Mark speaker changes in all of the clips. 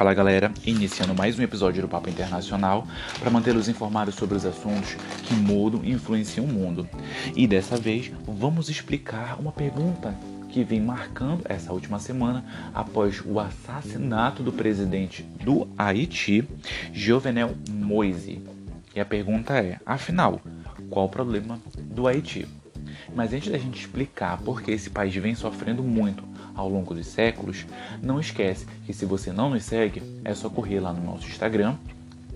Speaker 1: Fala galera, iniciando mais um episódio do Papo Internacional para mantê-los informados sobre os assuntos que mudam e influenciam o mundo. E dessa vez vamos explicar uma pergunta que vem marcando essa última semana após o assassinato do presidente do Haiti, Jovenel Moise. E a pergunta é: afinal, qual o problema do Haiti? Mas antes da gente explicar por que esse país vem sofrendo muito ao longo dos séculos, não esquece que se você não nos segue, é só correr lá no nosso Instagram,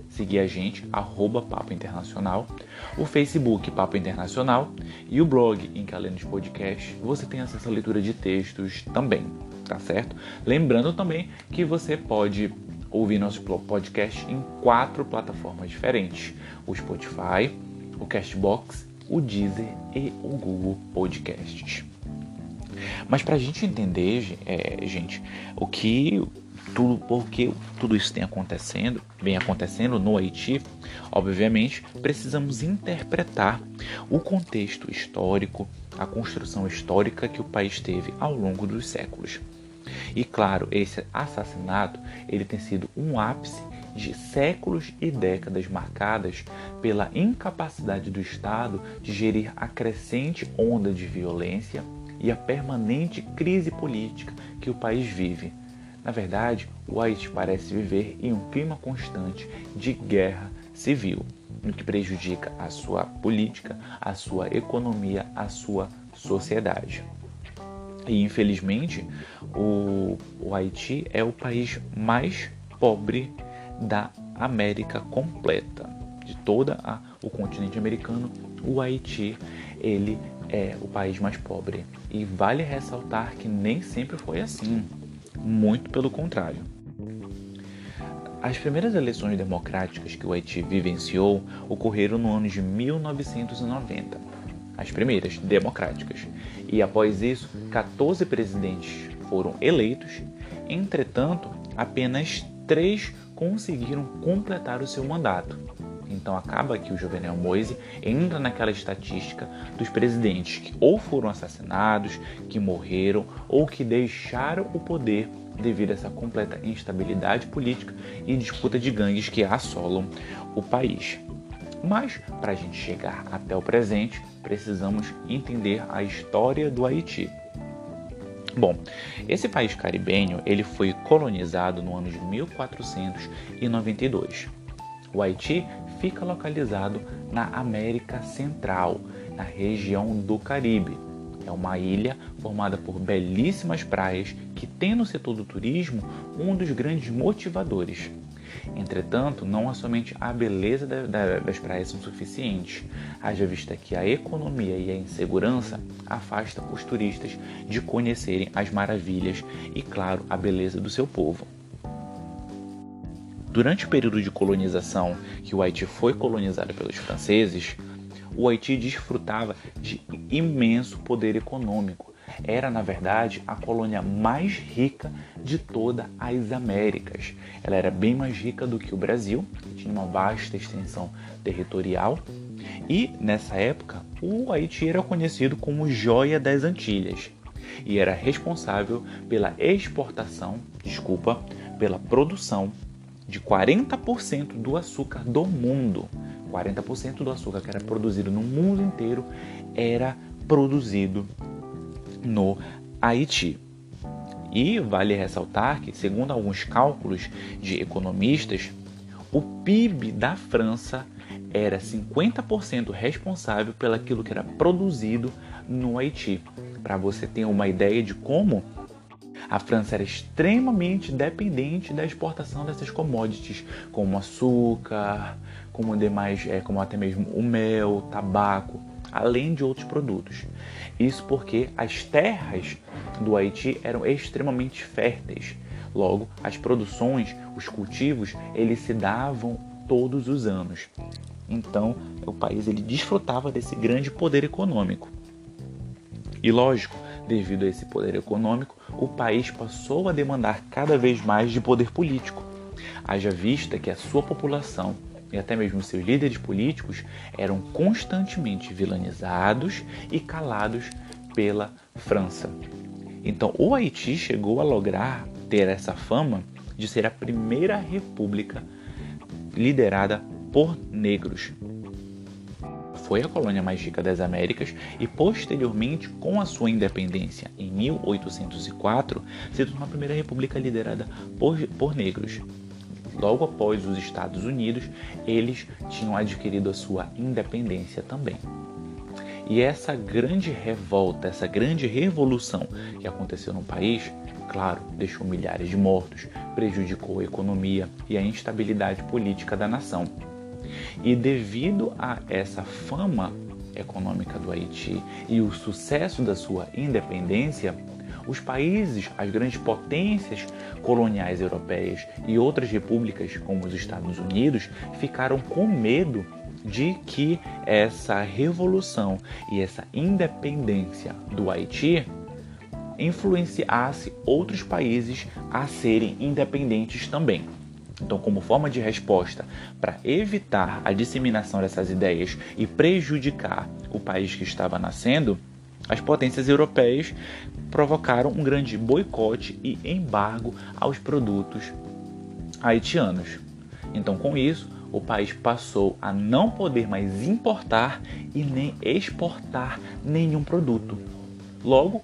Speaker 1: seguir a gente, arroba Papo Internacional, o Facebook Papo Internacional e o blog dos podcasts você tem acesso à leitura de textos também, tá certo? Lembrando também que você pode ouvir nosso podcast em quatro plataformas diferentes: o Spotify, o Castbox, o Deezer e o Google Podcasts. Mas para a gente entender, é, gente, o que tudo porque tudo isso tem acontecendo, vem acontecendo no Haiti, obviamente precisamos interpretar o contexto histórico, a construção histórica que o país teve ao longo dos séculos. E claro, esse assassinato ele tem sido um ápice de séculos e décadas marcadas pela incapacidade do Estado de gerir a crescente onda de violência e a permanente crise política que o país vive. Na verdade, o Haiti parece viver em um clima constante de guerra civil, o que prejudica a sua política, a sua economia, a sua sociedade. E infelizmente, o, o Haiti é o país mais pobre da América completa. De toda a, o continente americano, o Haiti ele é o país mais pobre. E vale ressaltar que nem sempre foi assim, muito pelo contrário. As primeiras eleições democráticas que o Haiti vivenciou ocorreram no ano de 1990. As primeiras democráticas. E após isso, 14 presidentes foram eleitos. Entretanto, apenas três conseguiram completar o seu mandato. Então acaba que o Jovenel Moise entra naquela estatística dos presidentes que ou foram assassinados, que morreram ou que deixaram o poder devido a essa completa instabilidade política e disputa de gangues que assolam o país. Mas para a gente chegar até o presente, precisamos entender a história do Haiti. Bom, esse país caribenho ele foi colonizado no ano de 1492. O Haiti fica localizado na América Central, na região do Caribe. É uma ilha formada por belíssimas praias que tem no setor do turismo um dos grandes motivadores. Entretanto, não é somente a beleza das praias são suficientes, haja vista que a economia e a insegurança afastam os turistas de conhecerem as maravilhas e, claro, a beleza do seu povo. Durante o período de colonização que o Haiti foi colonizado pelos franceses, o Haiti desfrutava de imenso poder econômico. Era, na verdade, a colônia mais rica de todas as Américas. Ela era bem mais rica do que o Brasil, tinha uma vasta extensão territorial. E, nessa época, o Haiti era conhecido como Joia das Antilhas e era responsável pela exportação, desculpa, pela produção de 40% do açúcar do mundo. 40% do açúcar que era produzido no mundo inteiro era produzido no Haiti. E vale ressaltar que, segundo alguns cálculos de economistas, o PIB da França era 50% responsável pelaquilo que era produzido no Haiti. Para você ter uma ideia de como a França era extremamente dependente da exportação dessas commodities, como açúcar, como demais, é, como até mesmo o mel, tabaco, além de outros produtos. Isso porque as terras do Haiti eram extremamente férteis. Logo, as produções, os cultivos, eles se davam todos os anos. Então, o país ele desfrutava desse grande poder econômico. E lógico, devido a esse poder econômico, o país passou a demandar cada vez mais de poder político. Haja vista que a sua população e até mesmo seus líderes políticos eram constantemente vilanizados e calados pela França. Então, o Haiti chegou a lograr ter essa fama de ser a primeira república liderada por negros. Foi a colônia mais rica das Américas e, posteriormente, com a sua independência em 1804, se tornou a primeira república liderada por, por negros. Logo após os Estados Unidos, eles tinham adquirido a sua independência também. E essa grande revolta, essa grande revolução que aconteceu no país, claro, deixou milhares de mortos, prejudicou a economia e a instabilidade política da nação. E devido a essa fama econômica do Haiti e o sucesso da sua independência, os países, as grandes potências coloniais europeias e outras repúblicas, como os Estados Unidos, ficaram com medo de que essa revolução e essa independência do Haiti influenciasse outros países a serem independentes também. Então, como forma de resposta para evitar a disseminação dessas ideias e prejudicar o país que estava nascendo, as potências europeias provocaram um grande boicote e embargo aos produtos haitianos. Então, com isso, o país passou a não poder mais importar e nem exportar nenhum produto. Logo,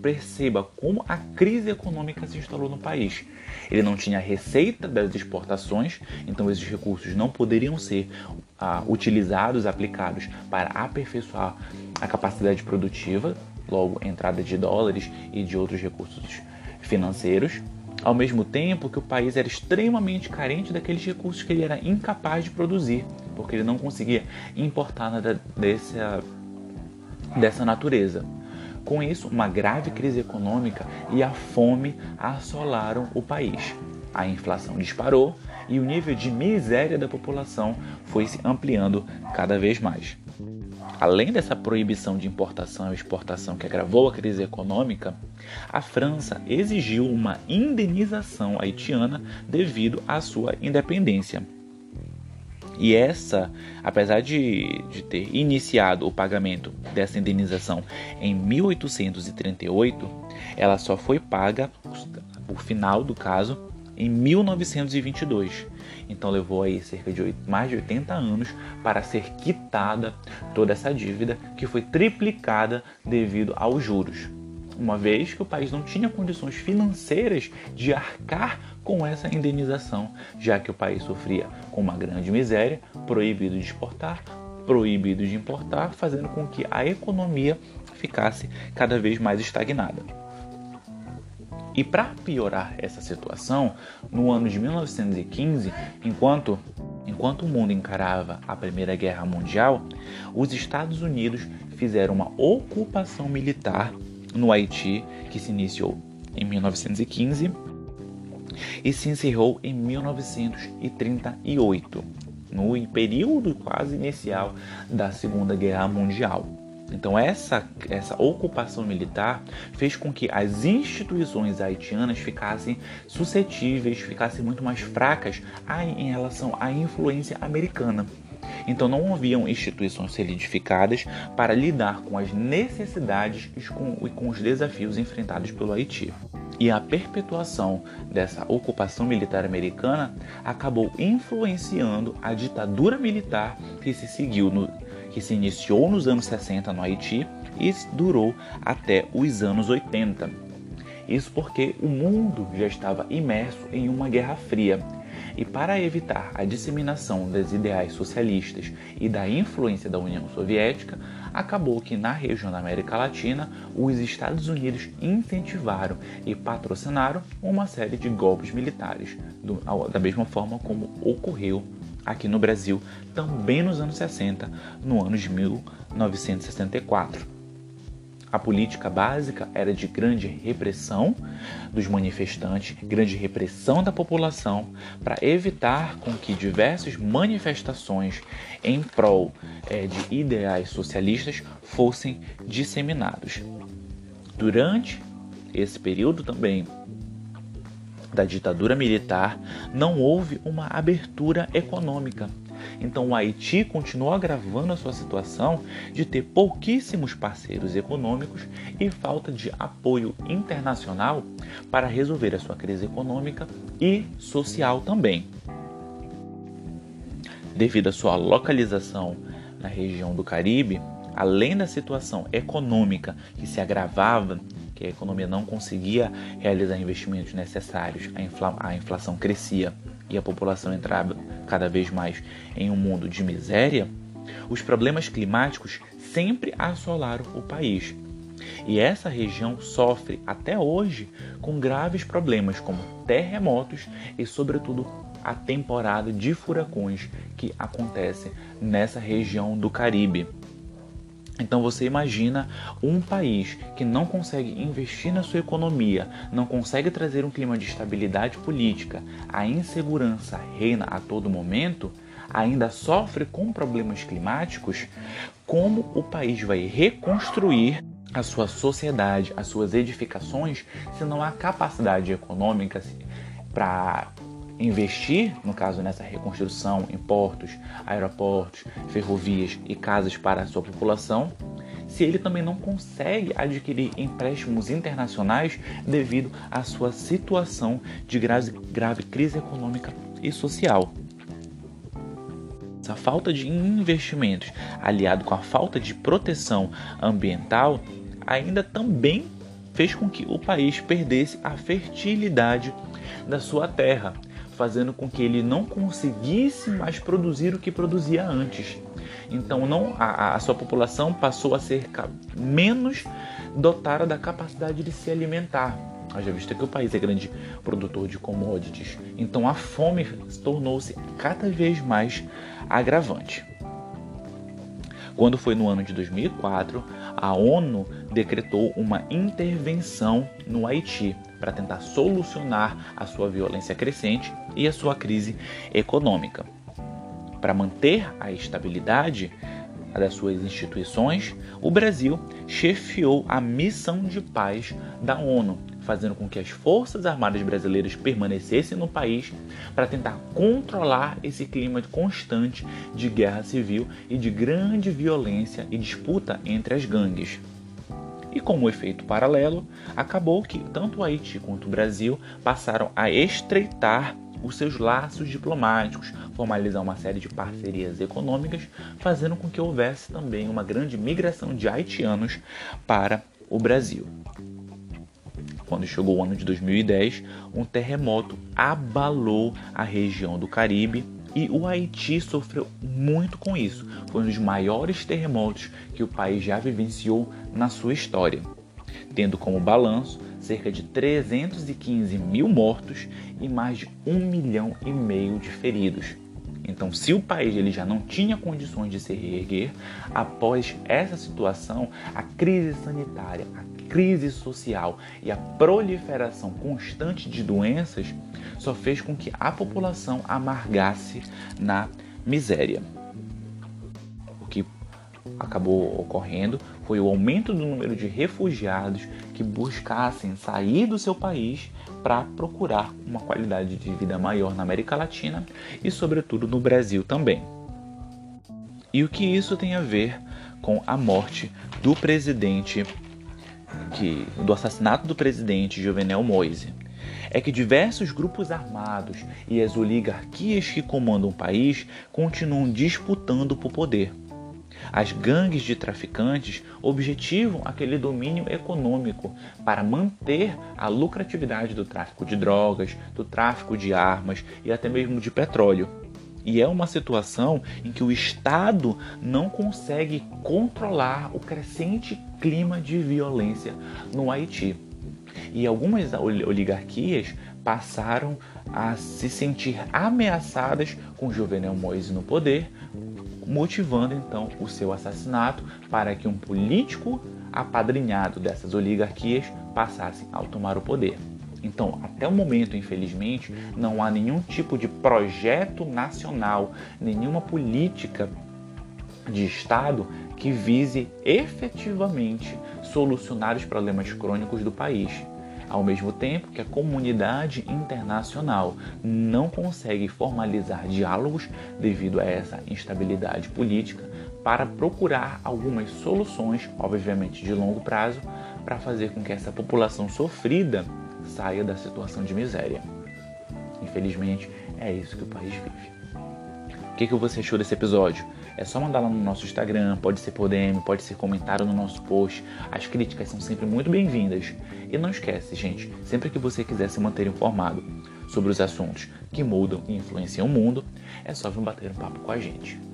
Speaker 1: perceba como a crise econômica se instalou no país. Ele não tinha receita das exportações, então esses recursos não poderiam ser ah, utilizados, aplicados para aperfeiçoar a capacidade produtiva, logo entrada de dólares e de outros recursos financeiros. Ao mesmo tempo que o país era extremamente carente daqueles recursos que ele era incapaz de produzir, porque ele não conseguia importar nada dessa, dessa natureza. Com isso, uma grave crise econômica e a fome assolaram o país. A inflação disparou e o nível de miséria da população foi se ampliando cada vez mais. Além dessa proibição de importação e exportação que agravou a crise econômica, a França exigiu uma indenização haitiana devido à sua independência. E essa, apesar de, de ter iniciado o pagamento dessa indenização em 1838, ela só foi paga, o final do caso, em 1922. Então levou aí cerca de 8, mais de 80 anos para ser quitada toda essa dívida que foi triplicada devido aos juros uma vez que o país não tinha condições financeiras de arcar com essa indenização, já que o país sofria com uma grande miséria, proibido de exportar, proibido de importar, fazendo com que a economia ficasse cada vez mais estagnada. E para piorar essa situação, no ano de 1915, enquanto enquanto o mundo encarava a Primeira Guerra Mundial, os Estados Unidos fizeram uma ocupação militar no Haiti, que se iniciou em 1915 e se encerrou em 1938, no período quase inicial da Segunda Guerra Mundial. Então essa, essa ocupação militar fez com que as instituições haitianas ficassem suscetíveis, ficassem muito mais fracas em relação à influência americana. Então não haviam instituições solidificadas para lidar com as necessidades e com, os desafios enfrentados pelo Haiti. E a perpetuação dessa ocupação militar americana acabou influenciando a ditadura militar que se seguiu no, que se iniciou nos anos 60 no Haiti e durou até os anos 80. Isso porque o mundo já estava imerso em uma guerra fria e para evitar a disseminação dos ideais socialistas e da influência da União Soviética, acabou que na região da América Latina os Estados Unidos incentivaram e patrocinaram uma série de golpes militares, do, da mesma forma como ocorreu aqui no Brasil também nos anos 60, no ano de 1964. A política básica era de grande repressão dos manifestantes, grande repressão da população, para evitar com que diversas manifestações em prol é, de ideais socialistas fossem disseminados. Durante esse período também da ditadura militar, não houve uma abertura econômica Então o Haiti continuou agravando a sua situação de ter pouquíssimos parceiros econômicos e falta de apoio internacional para resolver a sua crise econômica e social também. Devido à sua localização na região do Caribe, além da situação econômica que se agravava, que a economia não conseguia realizar investimentos necessários, a, infla a inflação crescia e a população entrava cada vez mais em um mundo de miséria, os problemas climáticos sempre assolaram o país. E essa região sofre até hoje com graves problemas como terremotos e, sobretudo, a temporada de furacões que acontece nessa região do Caribe. Então você imagina um país que não consegue investir na sua economia, não consegue trazer um clima de estabilidade política, a insegurança reina a todo momento, ainda sofre com problemas climáticos, como o país vai reconstruir a sua sociedade, as suas edificações, se não há capacidade econômica para investir, no caso nessa reconstrução em portos, aeroportos, ferrovias e casas para a sua população, se ele também não consegue adquirir empréstimos internacionais devido à sua situação de grave, grave crise econômica e social. Essa falta de investimentos, aliado com a falta de proteção ambiental, ainda também fez com que o país perdesse a fertilidade da sua terra fazendo com que ele não conseguisse mais produzir o que produzia antes. Então não a, a sua população passou a ser menos dotada da capacidade de se alimentar. Haja visto que o país é grande produtor de commodities, então a fome tornou-se cada vez mais agravante. Quando foi no ano de 2004, a ONU decretou uma intervenção no Haiti para tentar solucionar a sua violência crescente e a sua crise econômica. Para manter a estabilidade das suas instituições, o Brasil chefiou a missão de paz da ONU, fazendo com que as Forças Armadas brasileiras permanecessem no país para tentar controlar esse clima constante de guerra civil e de grande violência e disputa entre as gangues. E como efeito paralelo, acabou que tanto o Haiti quanto o Brasil passaram a estreitar os seus laços diplomáticos, formalizar uma série de parcerias econômicas, fazendo com que houvesse também uma grande migração de haitianos para o Brasil. Quando chegou o ano de 2010, um terremoto abalou a região do Caribe e o Haiti sofreu muito com isso. Foi um dos maiores terremotos que o país já vivenciou na sua história, tendo como balanço cerca de 315 mil mortos e mais de um milhão e meio de feridos. Então, se o país ele já não tinha condições de se reerguer, após essa situação, a crise sanitária, a crise social e a proliferação constante de doenças só fez com que a população amargasse na miséria. O que acabou ocorrendo foi o aumento do número de refugiados que buscassem sair do seu país para procurar uma qualidade de vida maior na América Latina e, sobretudo, no Brasil também. E o que isso tem a ver com a morte do presidente, que, do assassinato do presidente Jovenel Moise? É que diversos grupos armados e as oligarquias que comandam o país continuam disputando por poder. As gangues de traficantes objetivam aquele domínio econômico para manter a lucratividade do tráfico de drogas, do tráfico de armas e até mesmo de petróleo. E é uma situação em que o Estado não consegue controlar o crescente clima de violência no Haiti. E algumas oligarquias passaram a se sentir ameaçadas com Jovenel Moise no poder, motivando então o seu assassinato para que um político apadrinhado dessas oligarquias passasse a tomar o poder. Então, até o momento, infelizmente, não há nenhum tipo de projeto nacional, nenhuma política de Estado que vise efetivamente solucionar os problemas crônicos do país. Ao mesmo tempo que a comunidade internacional não consegue formalizar diálogos devido a essa instabilidade política para procurar algumas soluções, obviamente de longo prazo, para fazer com que essa população sofrida saia da situação de miséria. Infelizmente, é isso que o país vive. Que, que você achou desse episódio? É só mandar lá no nosso Instagram, pode ser por DM, pode ser comentário no nosso post. As críticas são sempre muito bem-vindas. E não esquece, gente, sempre que você quiser se manter informado sobre os assuntos que mudam e influenciam o mundo, é só vir bater um papo com a gente.